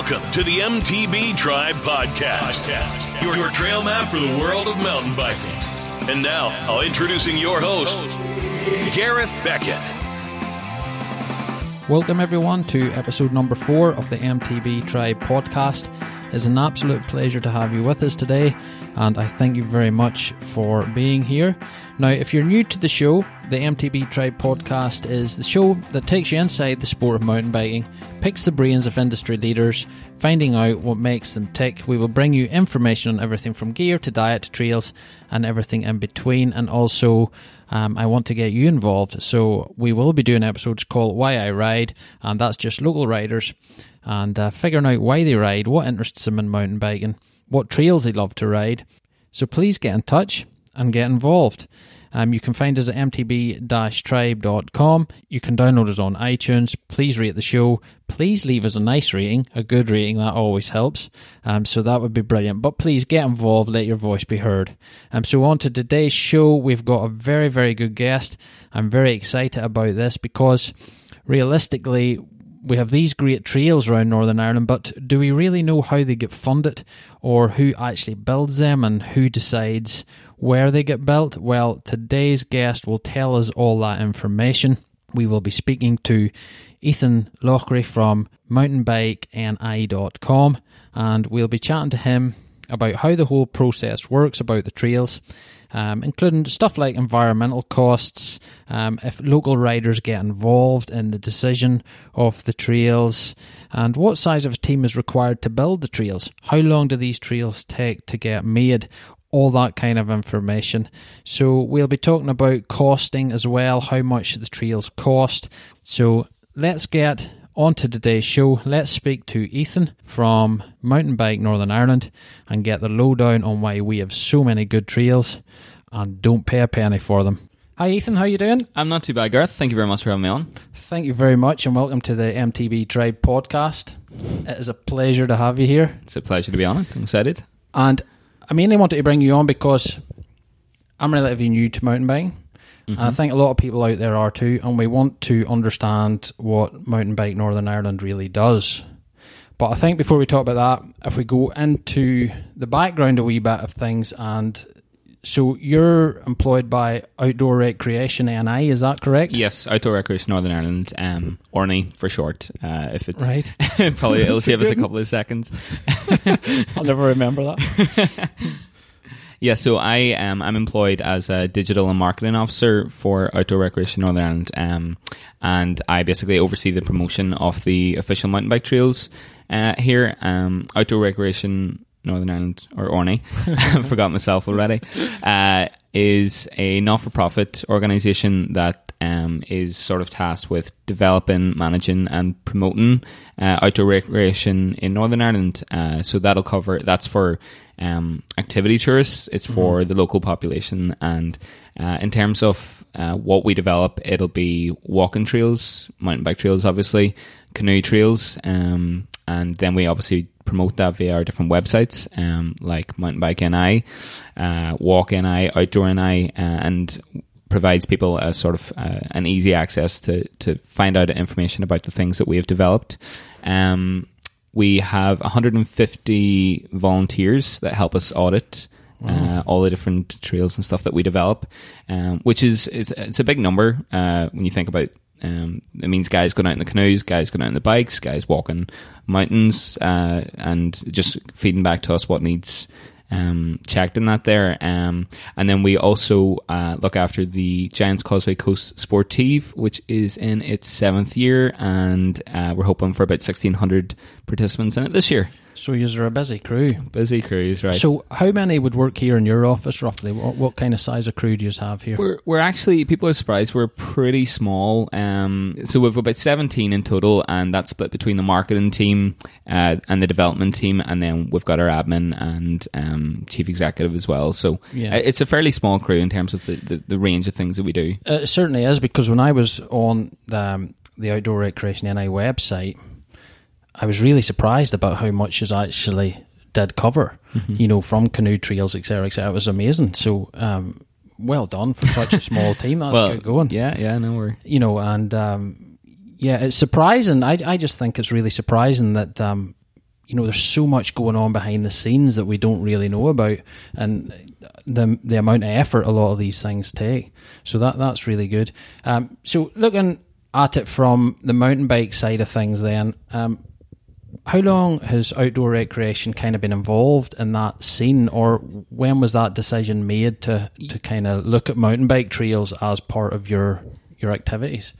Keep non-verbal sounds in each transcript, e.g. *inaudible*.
Welcome to the MTB Tribe Podcast, your, your trail map for the world of mountain biking. And now, I'll introducing your host, Gareth Beckett. Welcome, everyone, to episode number four of the MTB Tribe podcast. It's an absolute pleasure to have you with us today, and I thank you very much for being here. Now, if you're new to the show, the MTB Tribe podcast is the show that takes you inside the sport of mountain biking, picks the brains of industry leaders, finding out what makes them tick. We will bring you information on everything from gear to diet to trails and everything in between, and also um, I want to get you involved. So we will be doing episodes called Why I Ride, and that's just local riders and uh, figuring out why they ride, what interests them in mountain biking, what trails they love to ride. So please get in touch and get involved. Um, you can find us at mtb-tribe.com. You can download us on iTunes. Please rate the show. Please leave us a nice rating, a good rating. That always helps. Um, so that would be brilliant. But please get involved. Let your voice be heard. Um, so on to today's show. We've got a very, very good guest. I'm very excited about this because realistically, we have these great trails around Northern Ireland, but do we really know how they get funded or who actually builds them and who decides where they get built? Well, today's guest will tell us all that information. We will be speaking to Ethan Lochry from mountainbikeni.com and we'll be chatting to him about how the whole process works, about the trails, um, including stuff like environmental costs, um, if local riders get involved in the decision of the trails, and what size of a team is required to build the trails. How long do these trails take to get made? all that kind of information. So we'll be talking about costing as well, how much the trails cost. So let's get on to today's show. Let's speak to Ethan from Mountain Bike Northern Ireland and get the lowdown on why we have so many good trails and don't pay a penny for them. Hi Ethan, how you doing? I'm not too bad, Gareth. Thank you very much for having me on. Thank you very much and welcome to the MTB Tribe podcast. It is a pleasure to have you here. It's a pleasure to be on it. I'm excited. And I mainly wanted to bring you on because I'm relatively new to mountain biking. Mm-hmm. And I think a lot of people out there are too, and we want to understand what Mountain Bike Northern Ireland really does. But I think before we talk about that, if we go into the background a wee bit of things, and so you're employed by Outdoor Recreation NI, is that correct? Yes, Outdoor Recreation Northern Ireland, um, ORNI for short. Uh, if it's right, *laughs* probably it'll *laughs* save us a couple of seconds. *laughs* I'll never remember that. Yeah, so I am I'm employed as a digital and marketing officer for Outdoor Recreation Northern Ireland, um, and I basically oversee the promotion of the official mountain bike trails uh, here. Um, Outdoor Recreation Northern Ireland or ORNI, *laughs* I *laughs* forgot myself already, uh, is a not for profit organisation that um, is sort of tasked with developing, managing, and promoting uh, outdoor recreation in Northern Ireland. Uh, so that'll cover that's for um, activity tourists. It's for mm-hmm. the local population, and uh, in terms of uh, what we develop, it'll be walking trails, mountain bike trails, obviously, canoe trails, um, and then we obviously promote that via our different websites, um, like Mountain Bike NI, uh, Walk NI, Outdoor NI, uh, and provides people a sort of uh, an easy access to to find out information about the things that we have developed. Um, we have 150 volunteers that help us audit uh, all the different trails and stuff that we develop, um, which is it's, it's, a big number uh, when you think about. Um, it means guys going out in the canoes, guys going out in the bikes, guys walking mountains, uh, and just feeding back to us what needs um, checked in that there. Um, and then we also uh, look after the Giants Causeway Coast Sportive, which is in its seventh year, and uh, we're hoping for about 1,600 participants in it this year. So you're a busy crew. Busy crews, right? So how many would work here in your office roughly? What, what kind of size of crew do you have here? We're, we're actually people are surprised. We're pretty small. Um, so we've about seventeen in total, and that's split between the marketing team uh, and the development team, and then we've got our admin and um, chief executive as well. So yeah. Uh, it's a fairly small crew in terms of the, the, the range of things that we do. Uh, it certainly is because when I was on the, um, the Outdoor Recreation NI website I was really surprised about how much is actually did cover. Mm-hmm. You know, from canoe trails, etc., etc. It was amazing. So, um, well done for such a small team. That's well, good going. Yeah, yeah, no worry. You know, and um, yeah, it's surprising. I I just think it's really surprising that um, you know, there's so much going on behind the scenes that we don't really know about, and the the amount of effort a lot of these things take. So that that's really good. Um, so looking at it from the mountain bike side of things, then. How long has outdoor recreation kind of been involved in that scene, or when was that decision made to, to kind of look at mountain bike trails as part of your your activities?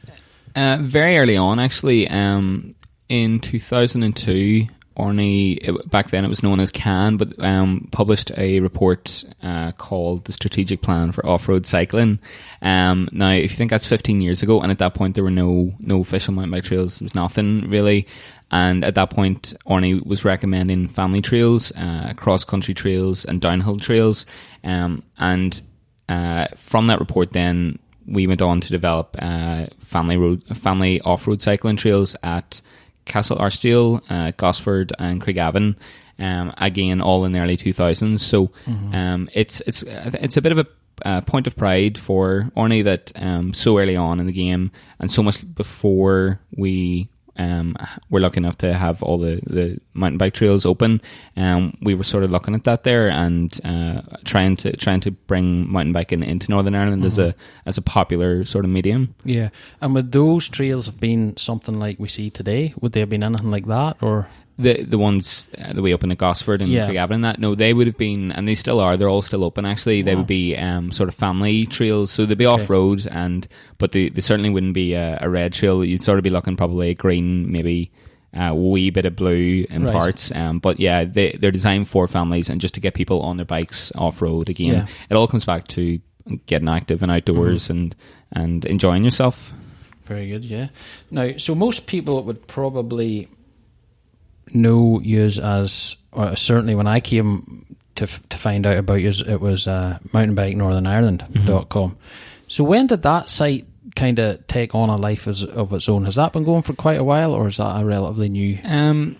Uh, very early on, actually, um, in 2002, Orny, it, back then it was known as CAN, but um, published a report uh, called the Strategic Plan for Off-Road Cycling. Um, now, if you think that's 15 years ago, and at that point there were no no official mountain bike trails, there was nothing really. And at that point, Orny was recommending family trails, uh, cross country trails, and downhill trails. Um, and uh, from that report, then we went on to develop uh, family road, family off road cycling trails at Castle Archdale, uh, Gosford, and Craigavon. Um, again, all in the early 2000s. So mm-hmm. um, it's it's it's a bit of a uh, point of pride for Orny that um, so early on in the game and so much before we um, we're lucky enough to have all the, the mountain bike trails open. Um, we were sort of looking at that there and uh, trying to trying to bring mountain biking into Northern Ireland mm-hmm. as a as a popular sort of medium. Yeah, and would those trails have been something like we see today? Would they have been anything like that, or the the ones uh, that we opened at Gosford and yeah. Craigavon and that no they would have been and they still are they're all still open actually they would be um, sort of family trails so they'd be okay. off road and but they, they certainly wouldn't be a, a, red trail you'd sort of be looking probably green maybe a wee bit of blue in right. parts um, but yeah they, they're designed for families and just to get people on their bikes off road again yeah. it all comes back to getting active and outdoors mm-hmm. and and enjoying yourself very good yeah now so most people would probably know you as, certainly when I came to to find out about you, it was uh, mountainbikenorthernireland.com. Mm-hmm. So when did that site kind of take on a life as, of its own? Has that been going for quite a while, or is that a relatively new? Um,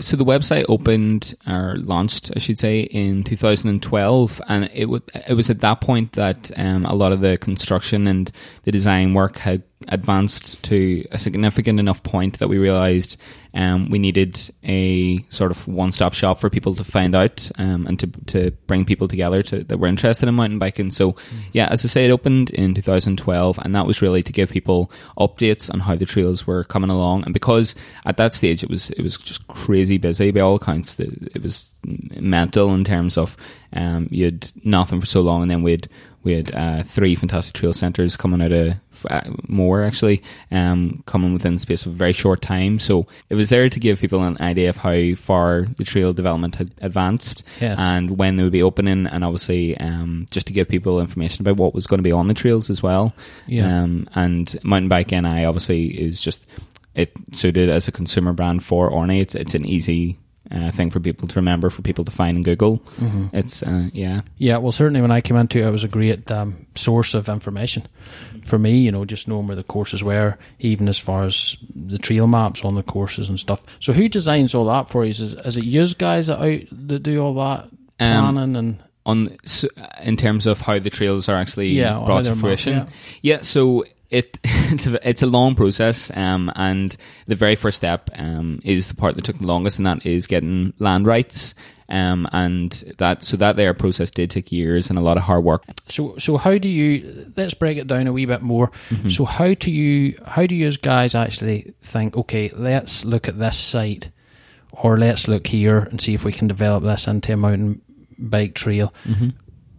so the website opened or launched, I should say, in 2012, and it was it was at that point that um, a lot of the construction and the design work had advanced to a significant enough point that we realized um, we needed a sort of one-stop shop for people to find out um, and to, to bring people together to, that were interested in mountain biking. So, mm. yeah, as I say, it opened in 2012, and that was really to give people updates on how the trails were coming along. And because at that stage it was it was just crazy busy by all accounts, it was mental in terms of um, you had nothing for so long, and then we'd we had uh, three fantastic trail centres coming out of more actually, um, coming within the space of a very short time. So it was there to give people an idea of how far the trail development had advanced yes. and when they would be opening, and obviously um, just to give people information about what was going to be on the trails as well. Yeah. Um, and Mountain Bike NI obviously is just it suited as a consumer brand for Orny. It's, it's an easy uh, thing for people to remember, for people to find in Google. Mm-hmm. It's uh, yeah, yeah. Well, certainly when I came into it, it was a great um, source of information for me. You know, just knowing where the courses were, even as far as the trail maps on the courses and stuff. So, who designs all that for you? Is, is it you guys that out that do all that um, planning um, and? On in terms of how the trails are actually yeah, brought to fruition, yeah. yeah. So it *laughs* it's a it's a long process, um, and the very first step um, is the part that took the longest, and that is getting land rights. Um, and that so that there process did take years and a lot of hard work. So so how do you let's break it down a wee bit more. Mm-hmm. So how do you how do you guys actually think? Okay, let's look at this site, or let's look here and see if we can develop this into a mountain bike trail. Mm-hmm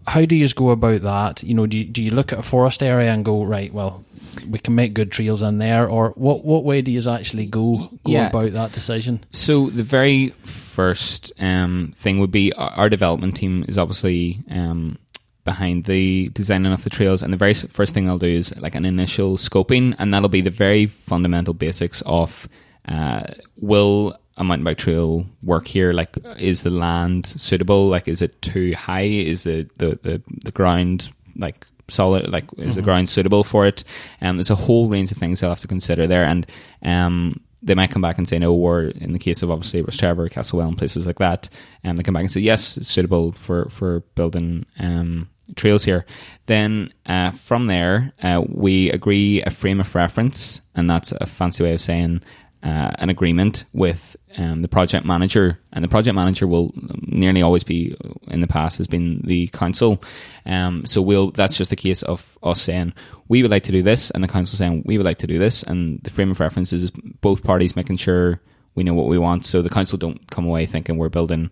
how do you go about that? You know, do you, do you look at a forest area and go right? Well, we can make good trails in there, or what what way do you actually go go yeah. about that decision? So the very first um, thing would be our, our, development team is obviously um, behind the designing of the trails, and the very first thing I'll do is like an initial scoping, and that'll be the very fundamental basics of uh, will a mountain bike trail work here? Like, is the land suitable? Like, is it too high? Is the the the, the ground like solid like is mm-hmm. the ground suitable for it? And um, there's a whole range of things i'll have to consider there and um, they might come back and say no or in the case of obviously Rostrevor, Castlewell and places like that. And they come back and say yes it's suitable for for building um, trails here. Then uh, from there uh, we agree a frame of reference and that's a fancy way of saying uh, an agreement with um, the project manager, and the project manager will nearly always be in the past has been the council. Um, so we'll that's just a case of us saying we would like to do this, and the council saying we would like to do this, and the frame of reference is both parties making sure we know what we want, so the council don't come away thinking we're building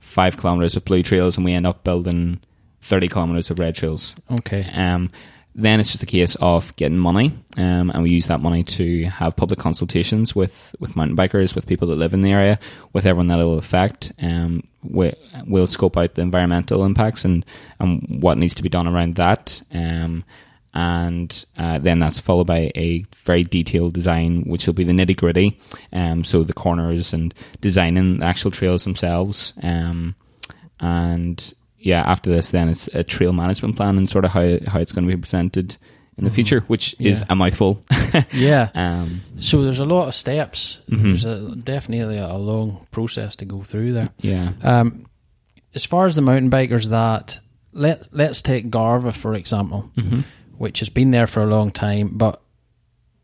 five kilometers of blue trails and we end up building thirty kilometers of red trails. Okay. Um, then it's just a case of getting money, um, and we use that money to have public consultations with, with mountain bikers, with people that live in the area, with everyone that it'll affect. Um, we, we'll scope out the environmental impacts and, and what needs to be done around that. Um, and uh, then that's followed by a very detailed design, which will be the nitty gritty. Um, so the corners and designing the actual trails themselves. Um, and yeah, after this, then it's a trail management plan and sort of how how it's going to be presented in the Mhm. future, which is a mouthful. *laughs* Yeah. um, So there's a lot of steps. Mhm. There's a, definitely a long process to go through there. yeah, Um, as far as the mountain bikers that let let's take Garva for example, hmm which has been there for a long time, but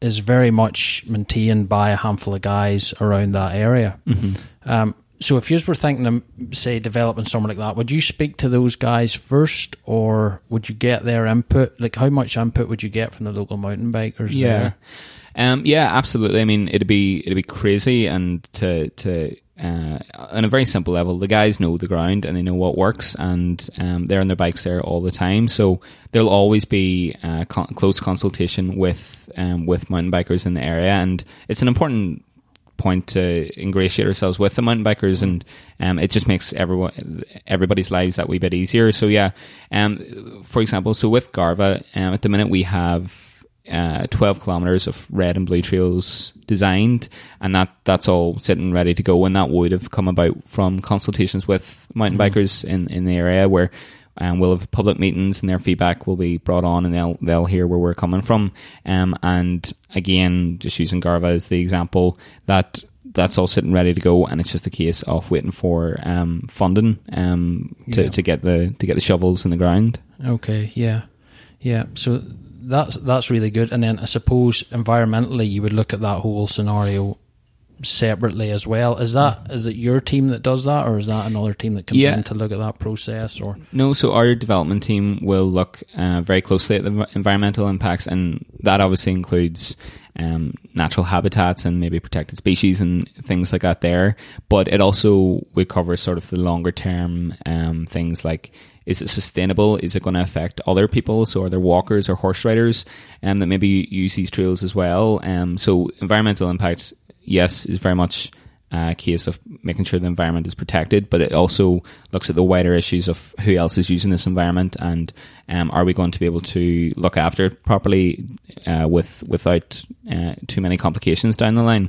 is very much maintained by a handful of guys around that area. hmm Um, so if you were thinking of say developing something like that, would you speak to those guys first, or would you get their input? Like how much input would you get from the local mountain bikers? yeah, there? um, yeah, absolutely. I mean, it'd be it'd be crazy, and to to uh, on a very simple level, the guys know the ground and they know what works, and um, they're on their bikes there all the time. So there'll always be uh, con- close consultation with um, with mountain bikers in the area, and it's an important point to ingratiate ourselves with the mountain bikers, and um, it just makes everyone everybody's lives that wee bit easier. So yeah, um, for example, so with Garva, um, at the minute we have. Uh, 12 kilometers of red and blue trails designed and that that's all sitting ready to go and that would have come about from consultations with mountain Mhm. bikers in, in the area where um, we'll have public meetings and their feedback will be brought on and they'll they'll hear where we're coming from um, and again just using Garva as the example that that's all sitting ready to go and it's just a case of waiting for um, funding um, to, Yeah. to get the to get the shovels in the ground Okay, yeah, yeah. So that's that's really good. And then I suppose environmentally, you would look at that whole scenario separately as well. Is that is it your team that does that, or is that another team that comes Yeah. in to look at that process? Or No, so our development team will look uh, very closely at the environmental impacts, and that obviously includes um, natural habitats and maybe protected species and things like that there. But it also we cover sort of the longer term um, things like is it sustainable? Is it going to affect other people? So are there walkers or horse riders um, that maybe use these trails as well? Um, so environmental impact, yes, is very much a case of making sure the environment is protected, but it also looks at the wider issues of who else is using this environment and um, are we going to be able to look after it properly uh, with without uh, too many complications down the line.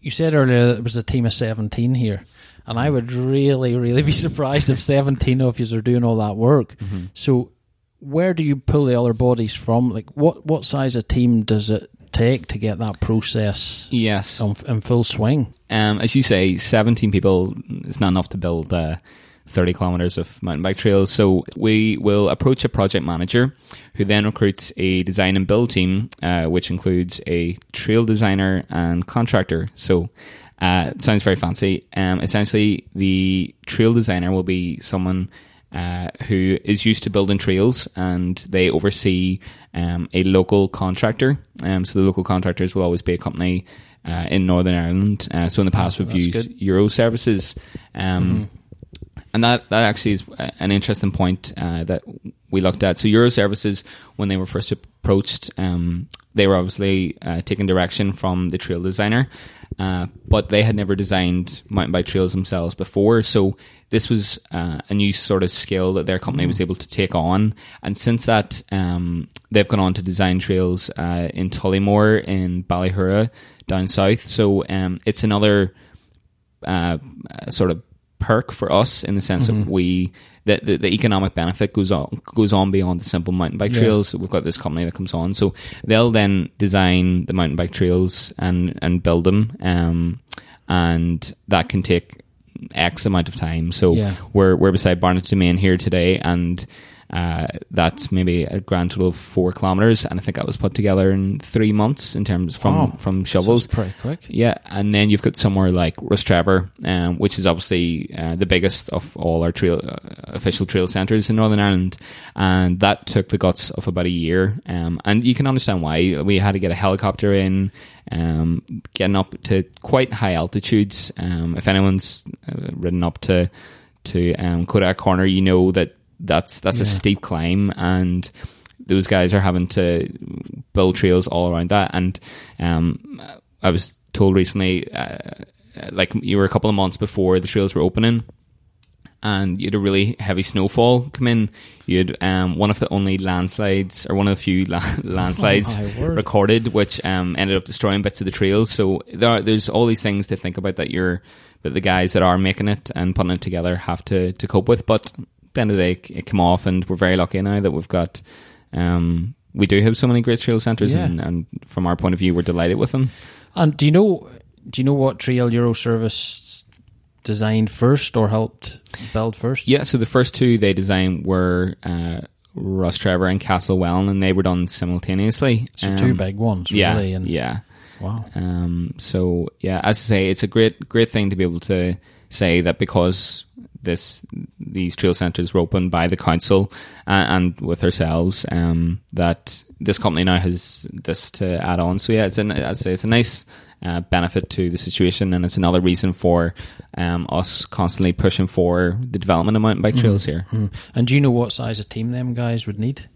you said earlier it was a team of seventeen here, and I would really, really be *laughs* surprised if seventeen of you are doing all that work. So, where do you pull the other bodies from? Like, what what size of team does it take to get that process Yes. on, in full swing? Um, as you say, 17 people is not enough to build uh, 30 kilometers of mountain bike trails. So we will approach a project manager who then recruits a design and build team, uh, which includes a trail designer and contractor. So uh, it sounds very fancy. Um, essentially, the trail designer will be someone uh, who is used to building trails and they oversee um, a local contractor. Um, so the local contractors will always be a company uh, in Northern Ireland. Uh, so in the past, we've that's used good. Euro services. Um, and that, that actually is an interesting point uh, that we looked at. So Euro Services, when they were first approached, um, they were obviously uh, taking direction from the trail designer, uh, but they had never designed mountain bike trails themselves before. So this was uh, a new sort of skill that their company was able to take on. And since that, um, they've gone on to design trails uh, in Tollymore, in Ballyhoura, down south. So um, it's another uh, sort of perk for us in the sense that we the, the, the economic benefit goes on goes on beyond the simple mountain bike Yeah. trails. We've got this company that comes on, so they'll then design the mountain bike trails and and build them, um, and that can take X amount of time. So Yeah. we're we're beside Barnett Demesne here today, and uh, that's maybe a grand total of four kilometers, and I think that was put together in three months in terms from Oh, from shovels. pretty quick. Yeah, and then you've got somewhere like Rostrevor, um, which is obviously uh, the biggest of all our trail uh, official trail centres in Northern Ireland, and that took the guts of about a year. Um, and you can understand why we had to get a helicopter in, um, getting up to quite high altitudes. Um, if anyone's uh, ridden up to to um, Kodak Corner, you know that that's that's a steep climb and those guys are having to build trails all around that. And um, I was told recently, uh, like you were a couple of months before the trails were opening, and you had a really heavy snowfall come in. You had um, one of the only landslides, or one of the few la- *laughs* landslides Oh, recorded, which um, ended up destroying bits of the trails. So there are, there's all these things to think about that you're that the guys that are making it and putting it together have to to cope with. But the end of the day, it came off, and we're very lucky now that we've got. Um, we do have so many great trail centres, Yeah. and, and from our point of view, we're delighted with them. And do you know do you know what trail Euro Service designed first or helped build first? Yeah, so the first two they designed were uh, Rostrevor and Castlewellan, and they were done simultaneously. So two Um, big ones, yeah, really. And yeah. wow. Um, so yeah, as I say, it's a great great thing to be able to say that because this these trail centres were opened by the council and, and with ourselves, um, that this company now has this to add on. So yeah, it's an I'd say it's a nice. Uh, benefit to the situation, and it's another reason for um, us constantly pushing for the development of mountain bike trails here. Mm. And do you know what size of team them guys would need?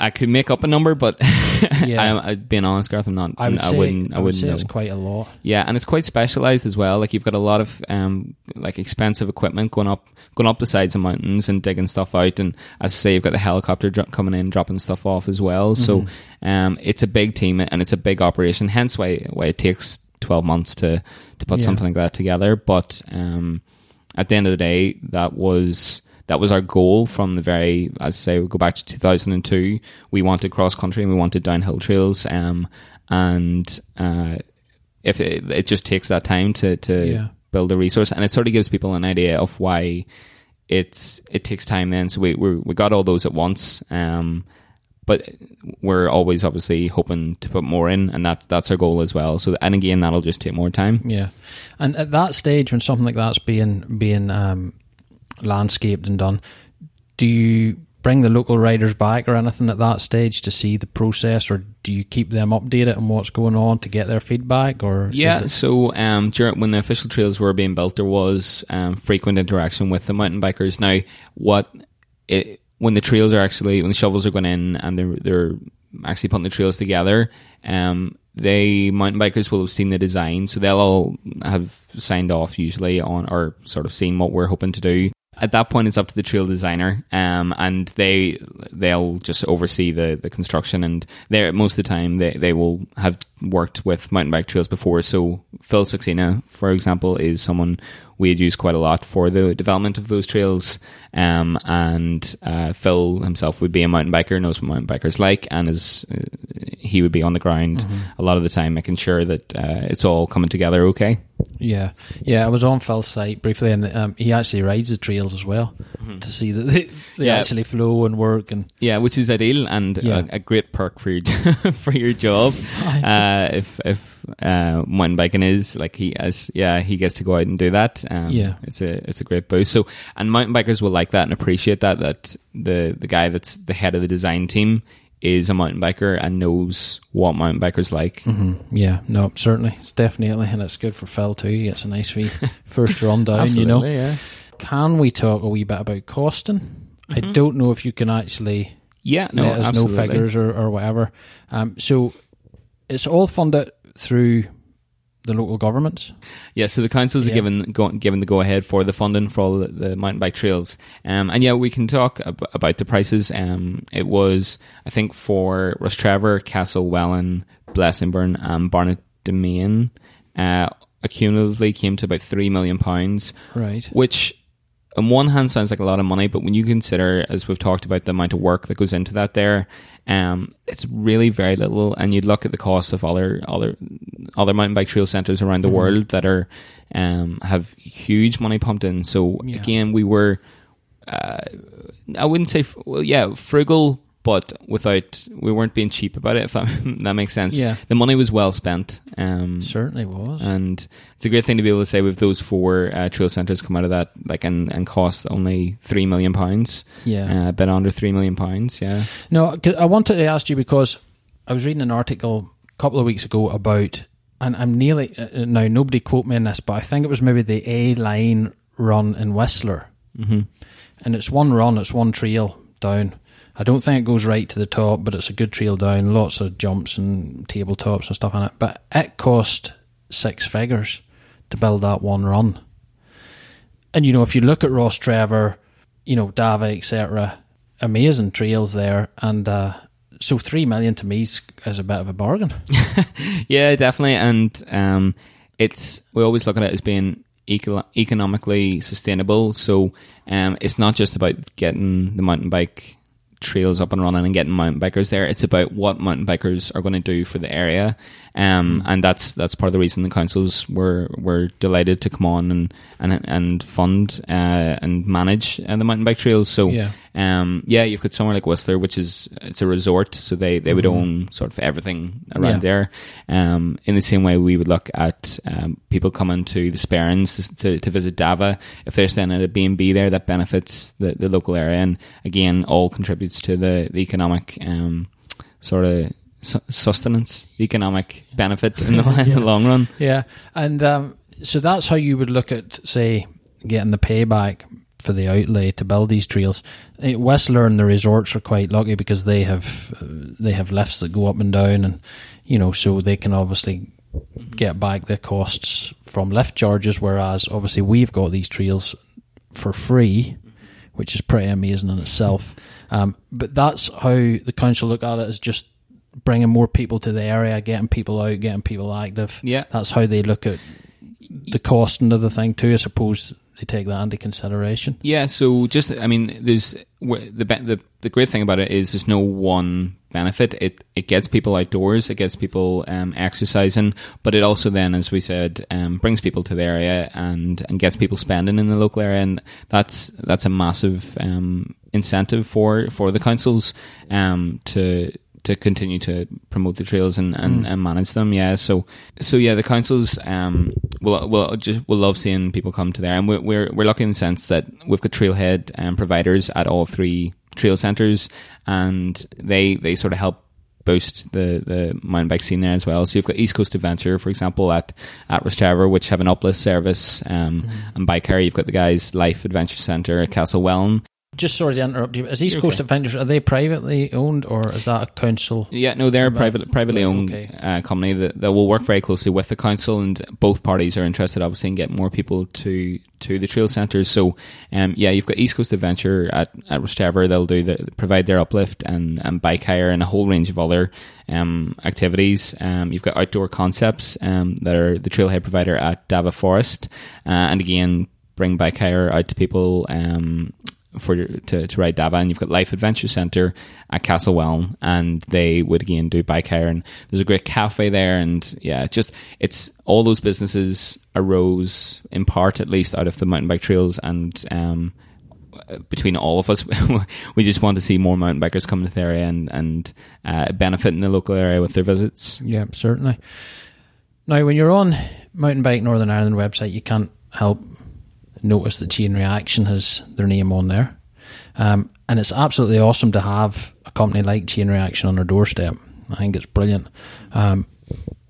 I could make up a number, but *laughs* Yeah. I, I, being honest, Garth, I'm not. I would say, wouldn't. I, would wouldn't say know. it's quite a lot. Yeah, and it's quite specialized as well. Like you've got a lot of um, like expensive equipment going up, going up the sides of mountains and digging stuff out. And as I say, you've got the helicopter dro- coming in, dropping stuff off as well. So um, it's a big team and it's a big operation. Hence why why it takes twelve months to to put Yeah. something like that together. But um, at the end of the day, that was that was our goal from the very, as I say, we go back to 2002. We wanted cross country and we wanted downhill trails. Um, and uh, if it, it just takes that time to to Yeah. build a resource, and it sort of gives people an idea of why it's it takes time. Then, so we we we got all those at once. Um, but we're always obviously hoping to put more in, and that's that's our goal as well. So, and again, that'll just take more time. Yeah, and at that stage, when something like that's being being um, landscaped and done, do you bring the local riders back or anything at that stage to see the process, or do you keep them updated on what's going on to get their feedback? Or Yeah, it- so um, during, when the official trails were being built, there was um, frequent interaction with the mountain bikers. Now, what it, when the trails are actually when the shovels are going in and they're they're actually putting the trails together, um, they mountain bikers will have seen the design, so they'll all have signed off usually on or sort of seen what we're hoping to do. At that point, it's up to the trail designer, um, and they they'll just oversee the, the construction. And they most of the time they, they will have worked with mountain bike trails before. So Phil Saxena, for example, is someone we had used quite a lot for the development of those trails. Um, and uh, Phil himself would be a mountain biker, knows what mountain bikers like, and is uh, he would be on the ground a lot of the time, making sure that uh, it's all coming together okay. yeah, yeah. I was on Phil's site briefly, and um, he actually rides the trails as well to see that they, they Mm-hmm. Yeah. actually flow and work. And Yeah, which is ideal and Yeah. a, a great perk for your *laughs* for your job. *laughs* Uh, if if uh, mountain biking is like he as yeah he gets to go out and do that. Um, Yeah. it's a it's a great boost. So and mountain bikers will like that and appreciate that that the the guy that's the head of the design team is a mountain biker and knows what mountain bikers like. yeah, no, certainly, it's definitely, and it's good for Phil too. He gets a nice wee *laughs* first run down. you know, yeah. Can we talk a wee bit about costing? I don't know if you can actually Yeah, no, let us absolutely. know figures or, or whatever. Um, so it's all funded through the local government? Yeah, so the councils Yeah. are given go, given the go ahead for the funding for all the, the mountain bike trails, um, and yeah, we can talk ab- about the prices. Um, it was I think for Rostrevor, Castle Welland, Blessingbourne, and Barnett Demesne, uh, accumulatively came to about three million pounds, Right. which on one hand sounds like a lot of money, but when you consider, as we've talked about, the amount of work that goes into that there, um, it's really very little. And you'd look at the cost of other other other mountain bike trail centres around the world that are um, have huge money pumped in. So Yeah. again, we were uh, I wouldn't say well, yeah, frugal, but without we weren't being cheap about it. If that, *laughs* that makes sense. Yeah. the money was well spent. Um, Certainly was. and it's a great thing to be able to say with those four uh, trail centres come out of that like and, and cost only three million pounds. yeah. Uh, a bit under three million pounds. Yeah. No, I wanted to ask you because I was reading an article a couple of weeks ago about, and I'm nearly uh, now nobody quote me on this, but I think it was maybe the A line run in Whistler, hmm and it's one run, it's one trail down. I don't think it goes right to the top, but it's a good trail down, lots of jumps and tabletops and stuff on it. But it cost six figures to build that one run. And you know, if you look at Rostrevor, you know, Davagh, etc., amazing trails there, and uh, so three million to me is, is a bit of a bargain. *laughs* Yeah, definitely. And um, it's we always look at it as being eco- economically sustainable. So um, it's not just about getting the mountain bike trails up and running and getting mountain bikers there. It's about what mountain bikers are going to do for the area, um, and that's that's part of the reason the councils were were delighted to come on and and and fund uh, and manage uh, the mountain bike trails. So Yeah. um, yeah, you've got somewhere like Whistler, which is it's a resort, so they, they would own sort of everything around Yeah. there. Um, in the same way, we would look at um, people coming to the Sperrins to, to, to visit Davagh. If they're staying at a B and B there, that benefits the, the local area, and again, all contributes to the, the economic um, sort of su- sustenance, economic benefit in the, *laughs* in the *laughs* long run. Yeah, and um, so that's how you would look at, say, getting the payback for the outlay to build these trails. Eh, Whistler and the resorts are quite lucky because they have uh, they have lifts that go up and down, and you know, so they can obviously get back the costs from lift charges. Whereas obviously we've got these trails for free, which is pretty amazing in itself. Um, but that's how the council look at it as just bringing more people to the area, getting people out, getting people active. Yeah. That's how they look at the costing of the thing too. I suppose they take that into consideration. Yeah, so just I mean, there's the the the great thing about it is there's no one benefit. It it gets people outdoors, it gets people um, exercising, but it also then, as we said, um, brings people to the area and and gets people spending in the local area, and that's that's a massive um, incentive for for the councils um, to to continue to promote the trails and, and, and manage them. Yeah. So so yeah, the councils um will will just will love seeing people come to there, and we're we're, we're lucky in the sense that we've got trailhead um, providers at all three trail centres, and they they sort of help boost the, the mountain bike scene there as well. So you've got East Coast Adventure, for example, at at Rostrevor, which have an uplift service, um, and Bike Hire. You've got the guys Life Adventure Centre at Castlewellan. Just sorry to interrupt you. Is East You're Coast okay. Adventures are they privately owned or is that a council? Yeah, no, they're a private, privately owned okay. uh, company that, that will work very closely with the council, and both parties are interested, obviously, in getting more people to to the trail centres. So, um, yeah, you've got East Coast Adventure at at Rostrevor. They'll do the provide their uplift and, and bike hire and a whole range of other um, activities. Um, you've got Outdoor Concepts um, that are the trailhead provider at Davagh Forest, uh, and again bring bike hire out to people. Um, for to, to ride Davagh, and you've got Life Adventure Centre at Castlewellan, and they would again do bike hire, and there's a great cafe there, and yeah, just it's all those businesses arose in part, at least, out of the mountain bike trails, and um, between all of us, *laughs* we just want to see more mountain bikers come to the area and and uh, benefit in the local area with their visits. Yeah, certainly. Now, when you're on Mountain Bike Northern Ireland website, you can't help notice that Chain Reaction has their name on there. Um, and it's absolutely awesome to have a company like Chain Reaction on our doorstep. I think it's brilliant. Um,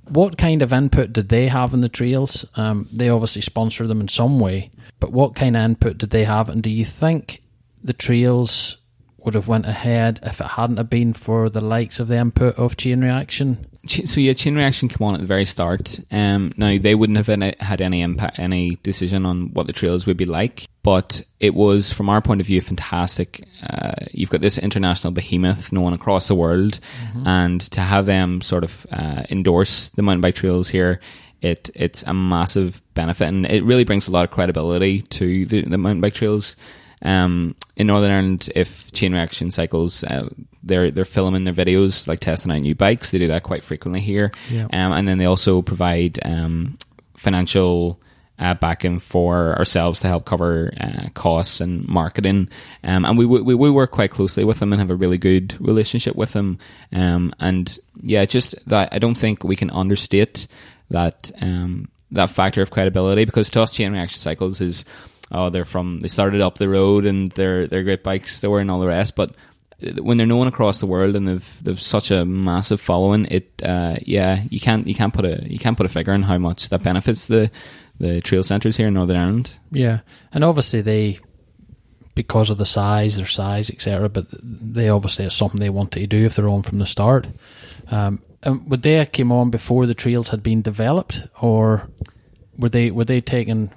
what kind of input did they have in the trails? Um, they obviously sponsor them in some way, but what kind of input did they have? And do you think the trails would have went ahead if it hadn't have been for the likes of the input of Chain Reaction? So yeah, Chain Reaction came on at the very start. Um, now they wouldn't have any, had any impact, any decision on what the trails would be like, but it was, from our point of view, fantastic. Uh, you've got this international behemoth known across the world, and to have them sort of uh, endorse the mountain bike trails here, it it's a massive benefit, and it really brings a lot of credibility to the, the mountain bike trails. Um, in Northern Ireland, if Chain Reaction Cycles, uh, they're they're filming their videos, like testing out new bikes. They do that quite frequently here, Yeah. um, and then they also provide um, financial uh, backing for ourselves to help cover uh, costs and marketing. Um, and we, we we work quite closely with them and have a really good relationship with them. Um, and yeah, just that I don't think we can understate that um, that factor of credibility because to us, chain reaction cycles is oh they're from they started up the road and they're they're great bikes they were and all the rest, but when they're known across the world and they've they've such a massive following, it uh, yeah you can't you can't put a you can't put a figure on how much that benefits the the trail centres here in Northern Ireland. Yeah, and obviously they because of the size, their size, etc. But they obviously it's something they wanted to do if they're on from the start. Um, and would they came on before the trails had been developed, or were they were they taken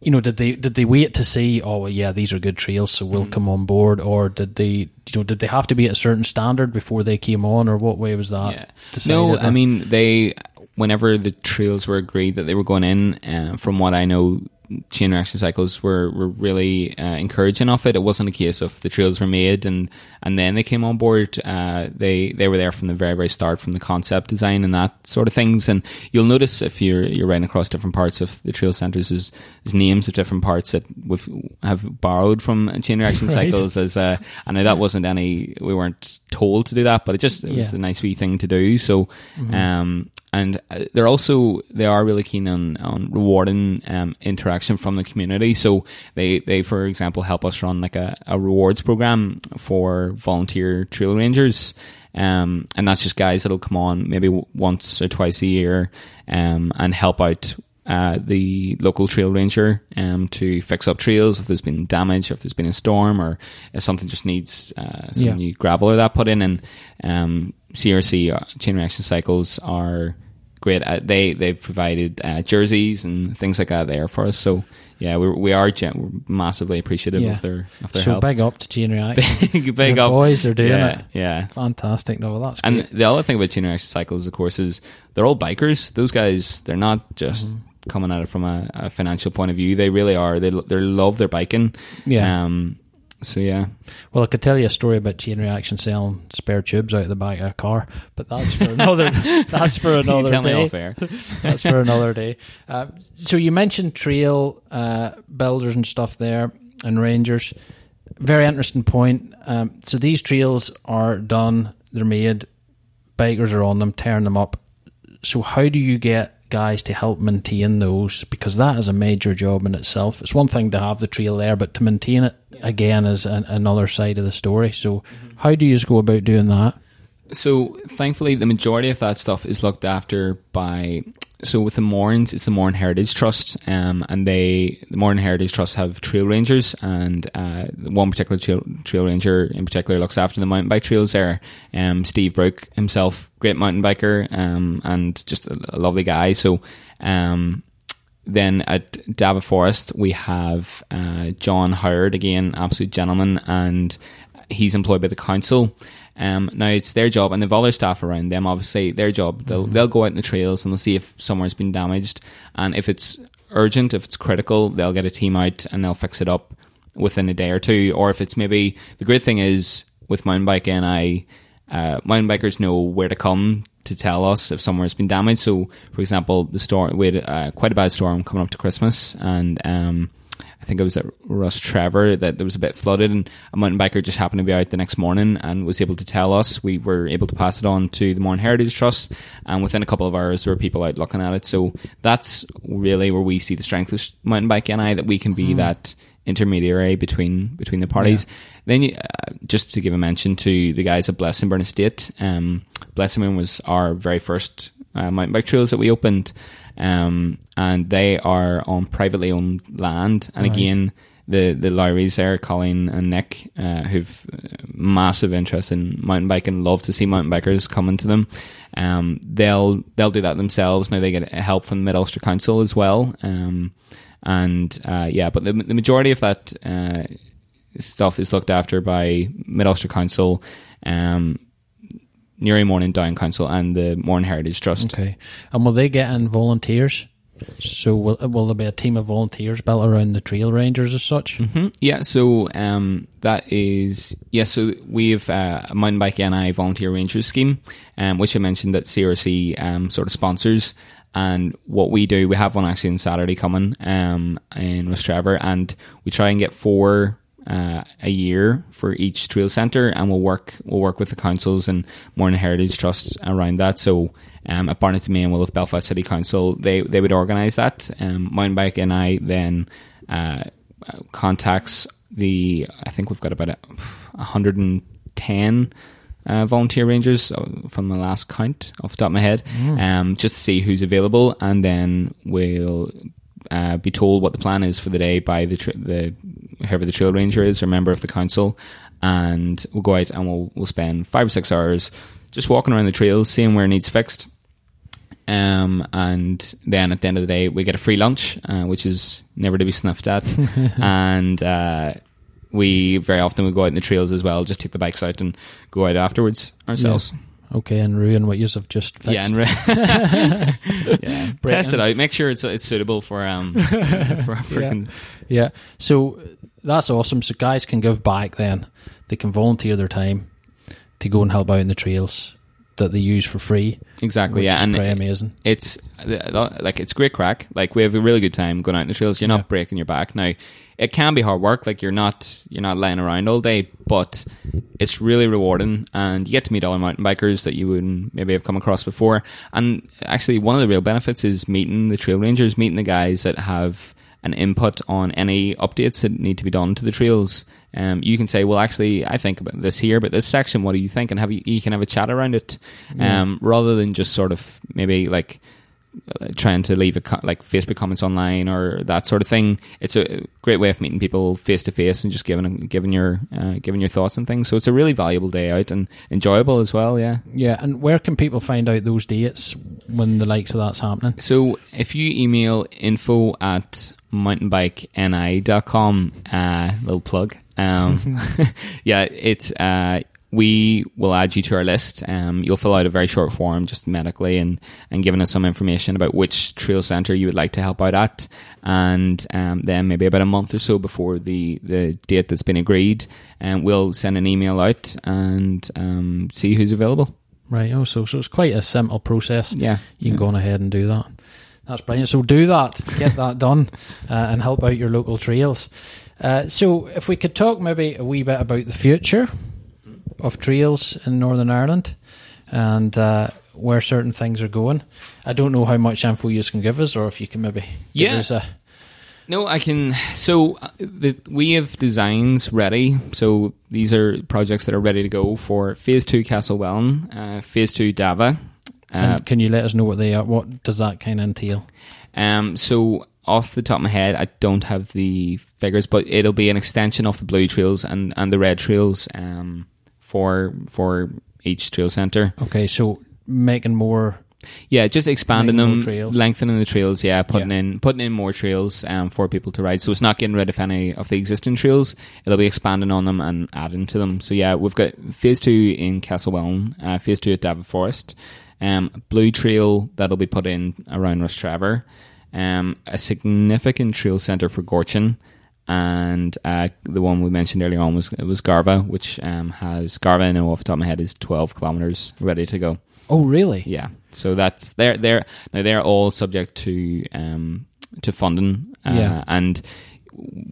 you know, did they did they wait to see? Oh, well, yeah, these are good trails, so we'll mm. come on board, or did they, you know, did they have to be at a certain standard before they came on, or what way was that? Yeah. No, I mean they. Whenever the trails were agreed that they were going in, uh, from what I know, chain reaction cycles were, were really uh, encouraging of it. It wasn't a case of the trails were made and, and then they came on board. Uh, they they were there from the very very start, from the concept design and that sort of things. And you'll notice if you're you're riding across different parts of the trail centres, is, is names of different parts that we have borrowed from chain reaction *laughs* right. cycles. As uh, I know that wasn't any we weren't told to do that, but it just it was yeah. a nice wee thing to do. So. Mm-hmm. Um, and uh, they're also they are really keen on on rewarding um, interaction from the community. So they they for example help us run like a, a rewards program for volunteer trail rangers. Um, and that's just guys that'll come on maybe once or twice a year um, and help out uh, the local trail ranger um, to fix up trails if there's been damage, if there's been a storm, or if something just needs uh, some yeah. new gravel or that put in. And um, CRC uh, chain reaction cycles are great. Uh, they they've provided uh, jerseys and things like that there for us. So yeah, we we are we're massively appreciative yeah. of their of their so help. big up to Chain *laughs* Reaction. big, big the up. boys are doing yeah, it. Yeah, fantastic. No, that's and great. the other thing about Chain Reaction cycles, of course, is they're all bikers. Those guys, they're not just. Mm-hmm. Coming at it from a, a, financial point of view, they really are. They they love their biking. Yeah. Um, so yeah. Well, I could tell you a story about chain reaction selling spare tubes out of the back of a car, but that's for another. *laughs* that's for another tell day. Me off air. *laughs* that's for another day. Uh, so you mentioned trail uh, builders and stuff there, and rangers. Very interesting point. Um, so these trails are done. They're made. Bikers are on them, tearing them up. So how do you get guys to help maintain those because that is a major job in itself. It's one thing to have the trail there, but to maintain it again is an, another side of the story. So, mm-hmm. how do you go about doing that? So, thankfully, the majority of that stuff is looked after by. So, with the Mournes, it's the Mourne Heritage Trust, um, and they the Mourne Heritage Trust have trail rangers, and uh, one particular trail, trail ranger in particular looks after the mountain bike trails there. Um, Steve Brook himself, great mountain biker, um, and just a, a lovely guy. So, um, then at Davagh Forest, we have uh, John Howard, again, absolute gentleman, and he's employed by the council. Um, now it's their job, and they've other staff around them. Obviously, their job. They'll mm-hmm. they'll go out in the trails and they'll see if somewhere's been damaged, and if it's urgent, if it's critical, they'll get a team out and they'll fix it up within a day or two. Or if it's maybe the great thing is with mountain bike NI, uh, mountain bikers know where to come to tell us if somewhere's been damaged. So, for example, the storm we had uh, quite a bad storm coming up to Christmas, and um, I think it was at Rostrevor that there was a bit flooded, and a mountain biker just happened to be out the next morning and was able to tell us. We were able to pass it on to the Mourne Heritage Trust, and within a couple of hours, there were people out looking at it. So that's really where we see the strength of mountain bike NI that we can be mm. that intermediary between between the parties. Yeah. Then, you, uh, just to give a mention to the guys at Blessingbourne Estate, um, Blessingbourne was our very first uh, mountain bike trails that we opened, um, and they are on privately owned land. And right. again, the the Lowrys there, Colleen and Nick, uh, who've massive interest in mountain biking, love to see mountain bikers coming to them. Um, they'll they'll do that themselves. Now they get help from the Mid Ulster Council as well. Um, and uh, yeah, but the, the majority of that uh, stuff is looked after by Mid Ulster Council, um, Newry Mourne and Down Council, and the Mourne Heritage Trust. Okay, and will they get in volunteers? So will will there be a team of volunteers built around the trail rangers as such? Mm-hmm. Yeah, so um, that is yes. Yeah, so we have uh, a mountain bike NI volunteer rangers scheme, um, which I mentioned that CRC um, sort of sponsors, and what we do, we have one actually on Saturday coming um, in Trevor, and we try and get four uh, a year for each trail centre, and we'll work we'll work with the councils and Mourne Heritage Trusts around that. So um, at Barnett Demesne, well, with Belfast City Council, they they would organise that. Um, Mountain Bike NI then uh, contacts the. I think we've got about a, 110 uh, volunteer rangers uh, from the last count off the top of my head, mm. um, just to see who's available, and then we'll uh, be told what the plan is for the day by the the whoever the trail ranger is or member of the council, and we'll go out and we'll we'll spend five or six hours just walking around the trails, seeing where it needs fixed. Um, and then at the end of the day, we get a free lunch, uh, which is never to be snuffed at. *laughs* and uh, we very often we go out in the trails as well, just take the bikes out and go out afterwards ourselves. Yeah. Okay, and ruin what you have just fixed. Yeah, and re- *laughs* *laughs* yeah. test it out. Make sure it's it's suitable for um *laughs* for, for yeah. Con- yeah. So that's awesome. So guys can give back. Then they can volunteer their time to go and help out in the trails that they use for free. Exactly, yeah, and pretty amazing. It's like it's great crack. Like we have a really good time going out in the trails. You're not yeah. breaking your back now. It can be hard work. Like you're not you're not lying around all day, but it's really rewarding, and you get to meet other mountain bikers that you wouldn't maybe have come across before. And actually, one of the real benefits is meeting the trail rangers, meeting the guys that have an input on any updates that need to be done to the trails. Um, you can say, well, actually, I think about this here, but this section, what do you think? And have you, you can have a chat around it, um, rather than just sort of maybe like trying to leave a co- like Facebook comments online or that sort of thing. It's a great way of meeting people face to face and just giving giving your uh, giving your thoughts and things. So it's a really valuable day out and enjoyable as well. Yeah, yeah. And where can people find out those dates when the likes of that's happening? So if you email info at mountainbikeni.com, uh, little plug. Um, *laughs* yeah, it's uh, we will add you to our list. Um, you'll fill out a very short form, just medically, and and giving us some information about which trail center you would like to help out at, and um, then maybe about a month or so before the the date that's been agreed, and um, we'll send an email out and um, see who's available. Right. Oh, so so it's quite a simple process. Yeah, you can yeah. go on ahead and do that. That's brilliant. So do that, get that *laughs* done, uh, and help out your local trails. Uh, so if we could talk maybe a wee bit about the future of trails in Northern Ireland and uh, where certain things are going. I don't know how much info you can give us, or if you can maybe yeah. give us a. No, I can. So uh, the, we have designs ready. So these are projects that are ready to go for Phase Two Castlewellan, uh, Phase Two Davagh. Uh, can you let us know what they are? What does that kind of entail? Um, so off the top of my head, I don't have the figures, but it'll be an extension of the blue trails and, and the red trails um, for for each trail center. Okay, so making more. Yeah, just expanding them, lengthening the trails. Yeah, putting yeah. in putting in more trails um, for people to ride. So it's not getting rid of any of the existing trails. It'll be expanding on them and adding to them. So yeah, we've got phase two in Castlewellan, uh, phase two at Davagh Forest, um, blue trail that'll be put in around Rostrevor um, a significant trail centre for Gorchin, and uh, the one we mentioned earlier on was it was Garvagh, which um, has Garvagh. I know off the top of my head is twelve kilometers ready to go. Oh, really? Yeah. So that's they're they're now they're all subject to um, to funding. Uh, yeah. And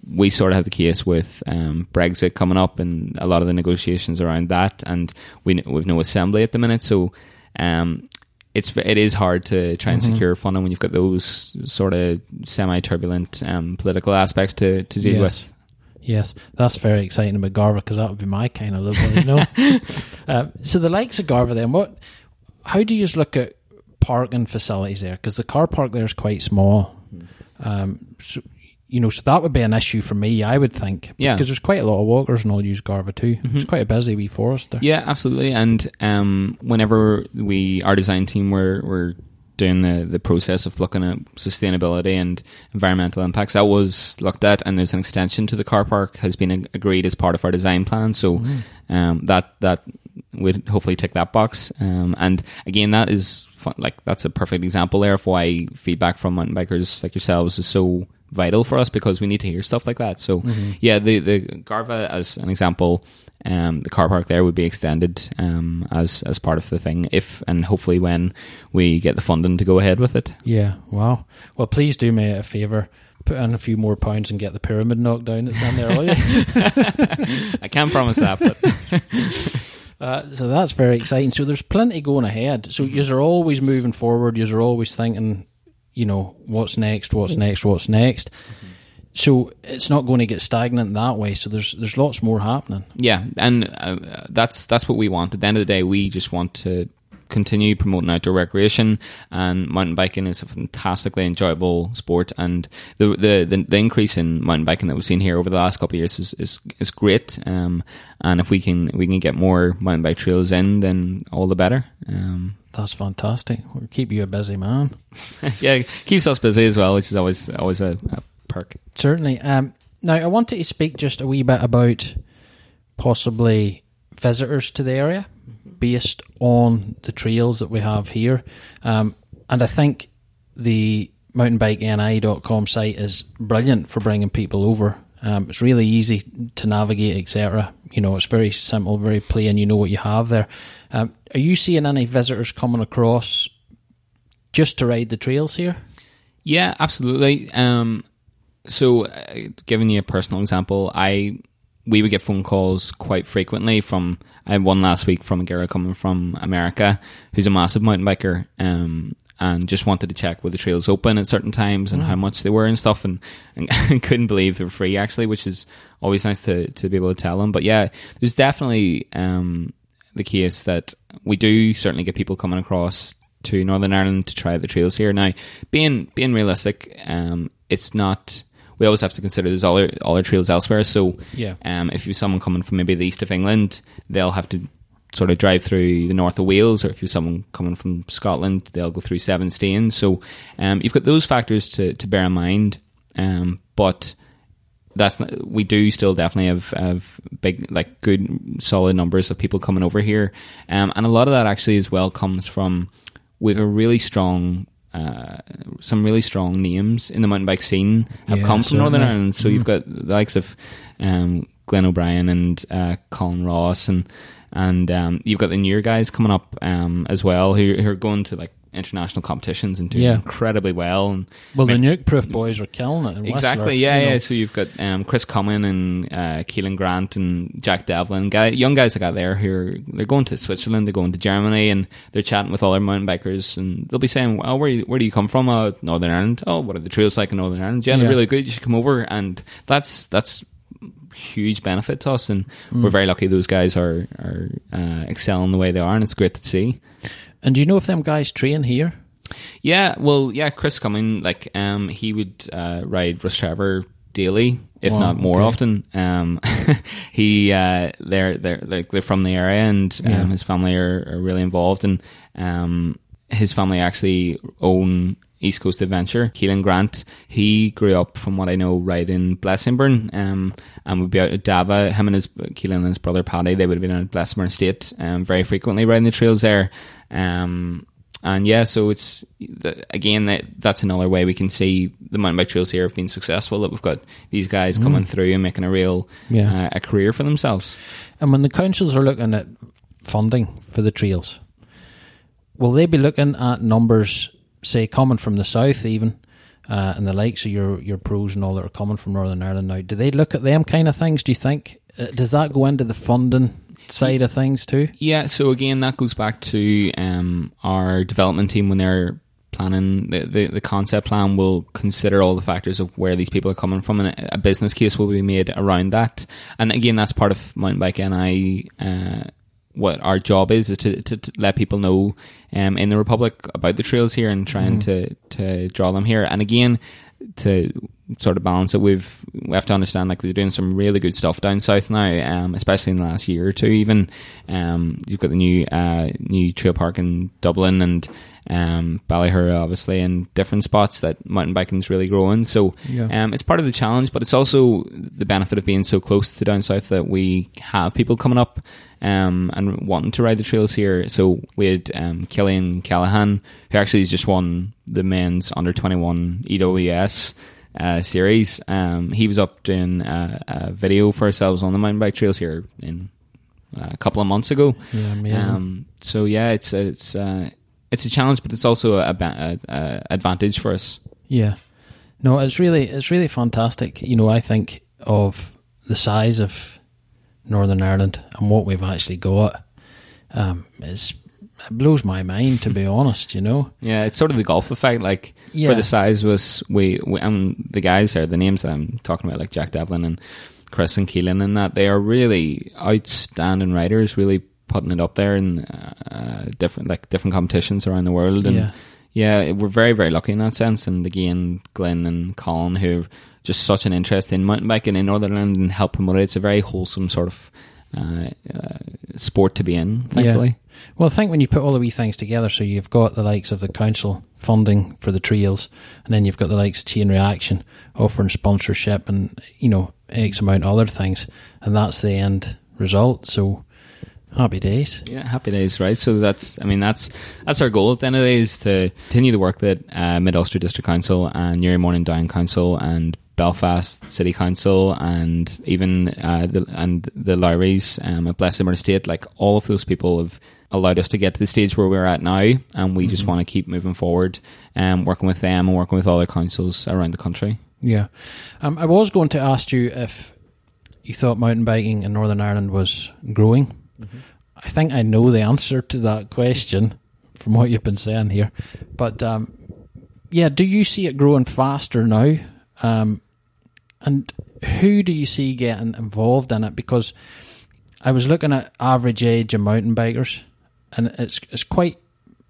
we sort of have the case with um, Brexit coming up and a lot of the negotiations around that, and we we've no assembly at the minute. So um, it's it is hard to try and mm-hmm. secure funding when you've got those sort of semi turbulent um, political aspects to, to deal yes. with. Yes, that's very exciting about Garvagh because that would be my kind of little, you know. uh, so the likes of Garvagh, then what? How do you just look at parking facilities there? Because the car park there is quite small. Hmm. Um, so you know, so that would be an issue for me, I would think. Yeah. Because there's quite a lot of walkers and all use Garvagh too. Mm-hmm. It's quite a busy wee forest there. Yeah, absolutely. And um, whenever we, our design team, were, were doing the, the process of looking at sustainability and environmental impacts, that was looked at, and there's an extension to the car park has been agreed as part of our design plan. So mm. um, that that would hopefully tick that box. Um, and again, that is fun, like that's a perfect example there of why feedback from mountain bikers like yourselves is so vital for us because we need to hear stuff like that. So yeah, the the Garvagh as an example, um, the car park there would be extended um, as as part of the thing if and hopefully when we get the funding to go ahead with it. Yeah, wow. Well, please do me a favour. Put in a few more pounds and get the pyramid knocked down that's in there, will you? *laughs* I can't promise that, but *laughs* Uh, so that's very exciting. So there's plenty going ahead. So Mm-hmm. you're always moving forward. You're always thinking, you know, what's next? What's next? What's next? Mm-hmm. So it's not going to get stagnant that way. So there's there's lots more happening. yeah, and uh, that's that's what we want. At the end of the day, we just want to continue promoting outdoor recreation, and mountain biking is a fantastically enjoyable sport. And the the, the, the increase in mountain biking that we've seen here over the last couple of years is, is, is great. Um, and if we can we can get more mountain bike trails in, then all the better. Um, That's fantastic. We'll keep you a busy man. *laughs* yeah, keeps us busy as well, which is always always a, a perk. Certainly. Um, now I wanted to speak just a wee bit about possibly visitors to the area based on the trails that we have here. Um, and I think the mountainbikeni.com site is brilliant for bringing people over. Um, it's really easy to navigate, etc. You know, it's very simple, very plain. You know what you have there. Um, are you seeing any visitors coming across just to ride the trails here? Yeah, absolutely. Um, so, uh, giving you a personal example, I we would get phone calls quite frequently from. I had one last week from a girl coming from America who's a massive mountain biker, um, and just wanted to check were the trails open at certain times and how much they were and stuff, and, *laughs* and *laughs* couldn't believe they were free actually, which is always nice to to be able to tell them. But yeah, there's definitely um, the case that we do certainly get people coming across to Northern Ireland to try the trails here. Now, being being realistic, um, it's not. We always have to consider there's other other trails elsewhere. So, Yeah. um, if you're someone coming from maybe the east of England, they'll have to sort of drive through the north of Wales, or if you're someone coming from Scotland, they'll go through 7stanes. So, um, you've got those factors to to bear in mind. Um, but that's not, we do still definitely have, have big like good solid numbers of people coming over here um, and a lot of that actually as well comes from we have a really strong uh, some really strong names in the mountain bike scene have Yeah, come from Northern. Ireland so you've got the likes of um, Glenn O'Brien and uh, Colin Ross and and um, you've got the newer guys coming up um, as well who, who are going to like international competitions and doing Yeah. incredibly well and Well, the Ma- Nukeproof boys are killing it. In Exactly, Whistler, yeah, you know. yeah. So you've got um, Chris Cumming and uh, Keelan Grant and Jack Devlin, guy, young guys I got there who are they're going to Switzerland, they're going to Germany, and they're chatting with other mountain bikers, and they'll be saying, "Well, where where do you come from? Uh, Northern Ireland. Oh, what are the trails like in Northern Ireland? Yeah, they're really good. You should come over." And that's that's huge benefit to us, and Mm. we're very lucky those guys are are uh, excelling the way they are, and it's great to see. And do you know if them guys train here? Yeah, well, yeah, Chris Cumming, like, um, he would uh, ride Rostrevor daily, if Wow, not more okay. often. Um, *laughs* he, uh, they're they're like they're from the area, and um, Yeah. his family are, are really involved, and um, his family actually own East Coast Adventure. Keelan Grant, he grew up, from what I know, right in Blessingbourne, um, and would be out at Davagh. Him and his Keelan and his brother Paddy, they would have been at Blessingbourne State um, very frequently riding the trails there. Um, and yeah, so it's again that that's another way we can see the mountain bike trails here have been successful. That we've got these guys coming through and making a real Yeah. uh, a career for themselves. And when the councils are looking at funding for the trails, will they be looking at numbers, say, coming from the south even, uh, and the likes of your, your pros and all that are coming from Northern Ireland now? Do they look at them kind of things? Do you think? Uh, does that go into the funding side of things too? Yeah, so again, that goes back to um, our development team when they're planning the, the, the concept plan will consider all the factors of where these people are coming from and a, business case will be made around that and again that's part of mountain bike NI uh, what our job is is to, to, to let people know um, in the republic about the trails here and trying to, to draw them here and again to sort of balance it, we've we have to understand like they're doing some really good stuff down south now, um, especially in the last year or two. Even um, you've got the new uh, new trail park in Dublin and um, obviously, and different spots that mountain biking is really growing. So Yeah. um, it's part of the challenge, but it's also the benefit of being so close to down south that we have people coming up um, and wanting to ride the trails here. So we had um, Killian Callaghan, who actually has just won the men's under 21 EWS uh, series. Um, he was up doing uh, a video for ourselves on the mountain bike trails here in uh, a couple of months ago. Yeah, amazing. Um, so yeah, it's it's uh, it's a challenge, but it's also a, a, a advantage for us. Yeah. No, it's really it's really fantastic. You know, I think of the size of Northern Ireland and what we've actually got. Um, it's, it blows my mind to be *laughs* honest. You know. Yeah, it's sort of the golf effect. Like Yeah. for the size was we, we and the guys there, the names that I'm talking about, like Jack Devlin and Chris and Keelan, and that they are really outstanding riders. Really putting it up there in uh, different like different competitions around the world. And Yeah. yeah, we're very very lucky in that sense. And again, Glenn and Colin, who have just such an interest in mountain biking in Northern Ireland and help promote it. It's a very wholesome sort of uh, uh, sport to be in. Thankfully. Well, I think when you put all the wee things together, so you've got the likes of the council funding for the trails, and then you've got the likes of Chain Reaction offering sponsorship and, you know, X amount of other things, and that's the end result. So, happy days. Yeah, happy days, right? So that's, I mean, that's that's our goal at the end of the day is to continue the work that uh, Mid Ulster District Council and Newry Mourne and Down Council and Belfast City Council and even uh, the and the Lowrys um, at Blessingbourne State, like all of those people have allowed us to get to the stage where we're at now, and we just want to keep moving forward and working with them and working with other councils around the country. Yeah. Um, I was going to ask you if you thought mountain biking in Northern Ireland was growing. I think I know the answer to that question from what you've been saying here. But um, yeah, do you see it growing faster now? Um, and who do you see getting involved in it? Because I was looking at average age of mountain bikers, and it's it's quite.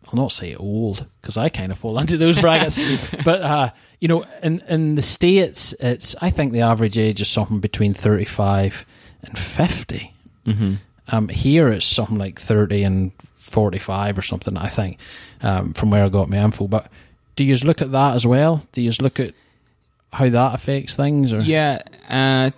I'll not say old because I kind of fall *laughs* into those brackets, *laughs* but uh, you know, in in the states, it's I think the average age is something between thirty five and fifty. Mm-hmm. Um, here it's something like thirty and forty five or something. I think um, from where I got my info. But do you look at that as well? Do you look at how that affects things? Or Yeah, uh,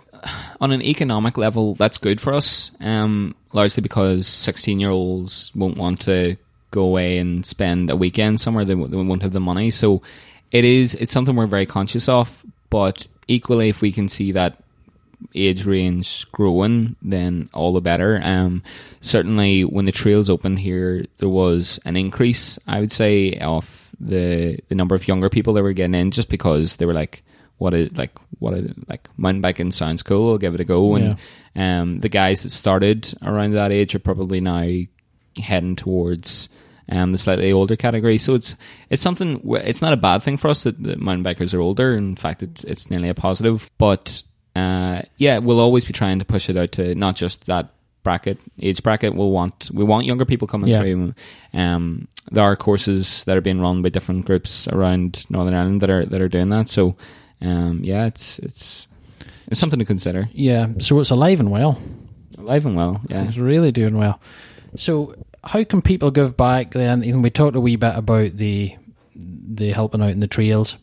on an economic level, that's good for us. Um, largely because sixteen-year-olds won't want to go away and spend a weekend somewhere; they, they won't have the money. So, it is it's something we're very conscious of. But equally, if we can see that age range growing, then all the better. Um, certainly, when the trails opened here, there was an increase. I would say of the the number of younger people that were getting in, just because they were like, "What a like what a like mountain biking sounds cool. I'll give it a go." And um, the guys that started around that age are probably now heading towards. Um, the slightly older category, so it's it's something. It's not a bad thing for us that the mountain bikers are older. In fact, it's it's nearly a positive. But uh, yeah, we'll always be trying to push it out to not just that bracket, age bracket. We'll want we want younger people coming Yeah. through. Um, there are courses that are being run by different groups around Northern Ireland that are that are doing that. So um, yeah, it's it's it's something to consider. yeah, so it's alive and well. Alive and well, yeah. It's really doing well. So, how can people give back then? And we talked a wee bit about the the helping out in the trails.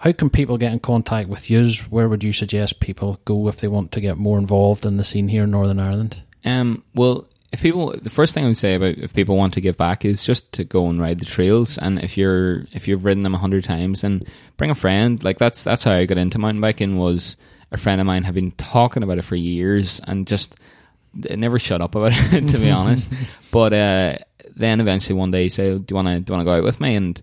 How can people get in contact with you? Where would you suggest people go if they want to get more involved in the scene here in Northern Ireland? Um, well, if people, the first thing I would say about if people want to give back is just to go and ride the trails. And if you're if you've ridden them a hundred times, and bring a friend. Like that's that's how I got into mountain biking. Was a friend of mine had been talking about it for years and just it never shut up about it *laughs* to be *laughs* honest. But uh, then eventually one day he said, "Do you want to do you want to go out with me?" And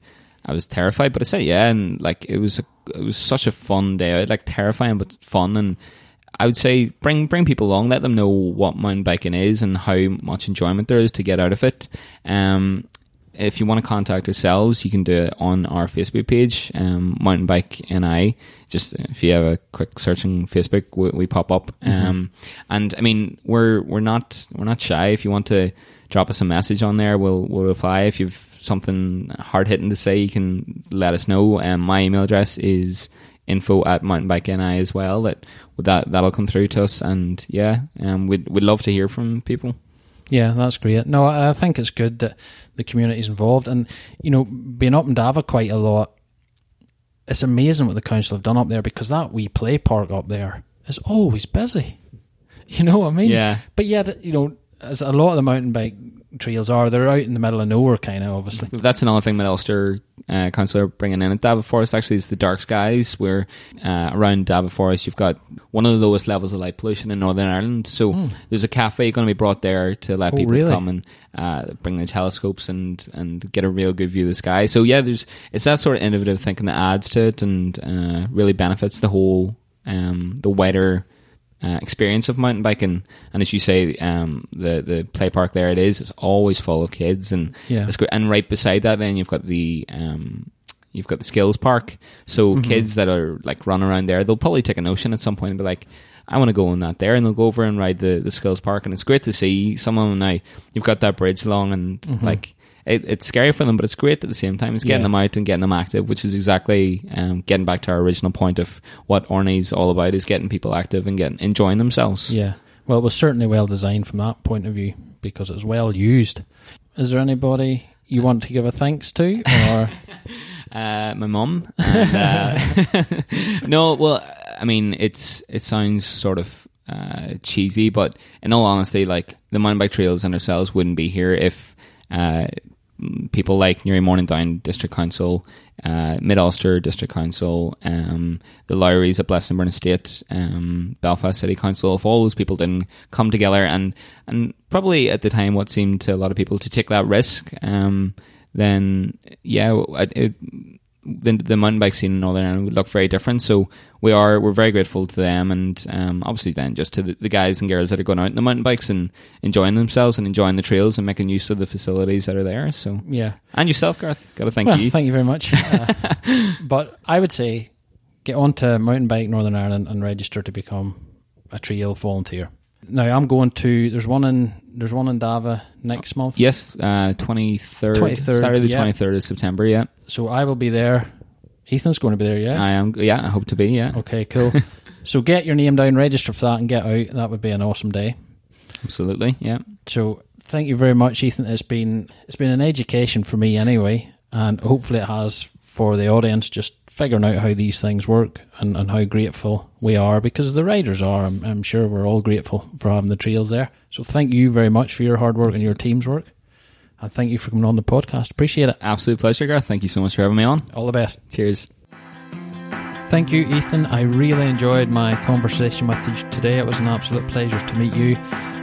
I was terrified, but I said yeah, and like it was a, it was such a fun day like terrifying but fun, and I would say bring bring people along, let them know what mountain biking is and how much enjoyment there is to get out of it. Um, if you want to contact ourselves, you can do it on our Facebook page, um, Mountain Bike NI. Just if you have a quick search on Facebook, we, we pop up. Um, and I mean, we're we're not we're not shy. If you want to drop us a message on there, we'll we'll reply. If you've something hard hitting to say, you can let us know. Um, my email address is info at mountain bike NI as well. That that that'll come through to us, and yeah, um, we'd we'd love to hear from people. Yeah, that's great. No, I I think it's good that the community's involved, and you know, being up in Davagh quite a lot, it's amazing what the council have done up there because that wee play park up there is always busy. *laughs* You know what I mean? Yeah. But yet, you know, as a lot of the mountain bike trails are. They're out in the middle of nowhere, kind of, obviously. That's another thing that Ulster uh, Council are bringing in at Davagh Forest actually is the dark skies, where uh, around Davagh Forest you've got one of the lowest levels of light pollution in Northern Ireland. So there's a cafe going to be brought there to let. Oh, people really? come and uh, bring the telescopes and, and get a real good view of the sky. So yeah, there's it's that sort of innovative thinking that adds to it and uh, really benefits the whole um, the wider uh, experience of mountain biking. And as you say, um, the the play park there it is. It's always full of kids, and Yeah. it's great. And right beside that, then you've got the um, you've got the skills park. So Mm-hmm. kids that are like run around there, they'll probably take a notion at some point and be like. I want to go on that there, and they'll go over and ride the, the skills park, and it's great to see some of them now. You've got that bridge along, and Mm-hmm. like it, it's scary for them, but it's great at the same time. It's getting Yeah. them out and getting them active, which is exactly um, getting back to our original point of what ORNI's all about: is getting people active and getting enjoying themselves. Yeah. Well, it was certainly well designed from that point of view because it was well used. Is there anybody you want to give a thanks to, or *laughs* Uh, my mum. Uh, *laughs* no, well, I mean, it's it sounds sort of uh, cheesy, but in all honesty, like the mountain bike trails and ourselves wouldn't be here if uh, people like Newry Mourne and Down District Council, uh, Mid Ulster District Council, um, the Lowries at Blessingbourne Estate, um, Belfast City Council, if all those people didn't come together and and probably at the time what seemed to a lot of people to take that risk, um, then yeah, it, it, the, the mountain bike scene in Northern Ireland would look very different. So we are we're very grateful to them, and um, obviously then just to the, the guys and girls that are going out on the mountain bikes and enjoying themselves and enjoying the trails and making use of the facilities that are there. So yeah? and yourself, Garth, got to thank well, you. thank you very much. *laughs* Uh, but I would say get on to Mountain Bike Northern Ireland and register to become a trail volunteer. Now I'm going to. There's one in. There's one in Davagh next month. yes, uh, twenty third, 23rd, Saturday the yeah. twenty third of September. Yeah, So I will be there. Ethan's going to be there. Yeah. I am. Yeah, I hope to be. Yeah, Okay. Cool. *laughs* so get your name down, register for that, and get out. That would be an awesome day. absolutely. Yeah, So thank you very much, Ethan. It's been it's been an education for me anyway, and hopefully it has for the audience just figuring out how these things work and, and how grateful we are because the riders are. I'm, I'm sure we're all grateful for having the trails there. So thank you very much for your hard work and your team's work, and thank you for coming on the podcast. Appreciate it. absolute pleasure, Garth. Thank you so much for having me on. All the best. Cheers. Thank you, Ethan. I really enjoyed my conversation with you today. It was an absolute pleasure to meet you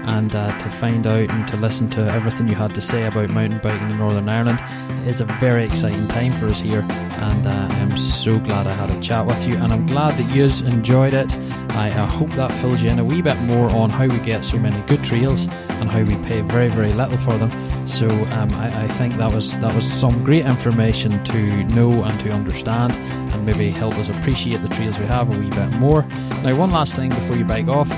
and uh, to find out and to listen to everything you had to say about mountain biking in Northern Ireland. It is a very exciting time for us here, and uh, I'm so glad I had a chat with you, and I'm glad that you enjoyed it. I uh, hope that fills you in a wee bit more on how we get so many good trails and how we pay very, very little for them. So um, I, I think that was that was some great information to know and to understand, and maybe help us appreciate the trails we have a wee bit more. Now, one last thing before you bike off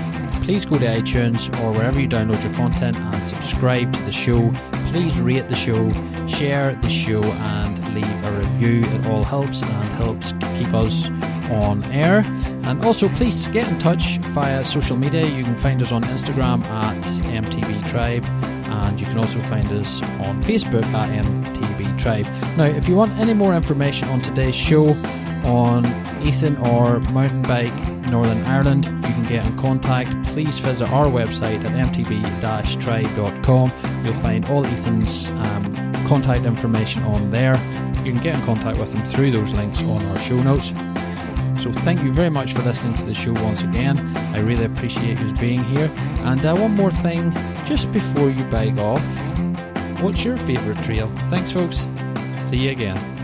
please go to iTunes or wherever you download your content and subscribe to the show. Please rate the show, share the show, and leave a review. It all helps and helps keep us on air. And also, please get in touch via social media. You can find us on Instagram at MTB Tribe, and you can also find us on Facebook at MTB Tribe. Now, if you want any more information on today's show, on Ethan or mountain bike Northern Ireland, you can get in contact. Please visit our website at mtb-tribe.com. You'll find all Ethan's um, contact information on there. You can get in contact with him through those links on our show notes. So thank you very much for listening to the show once again. I really appreciate you being here. And uh, one more thing, just before you bike off, what's your favourite trail? Thanks, folks. See you again.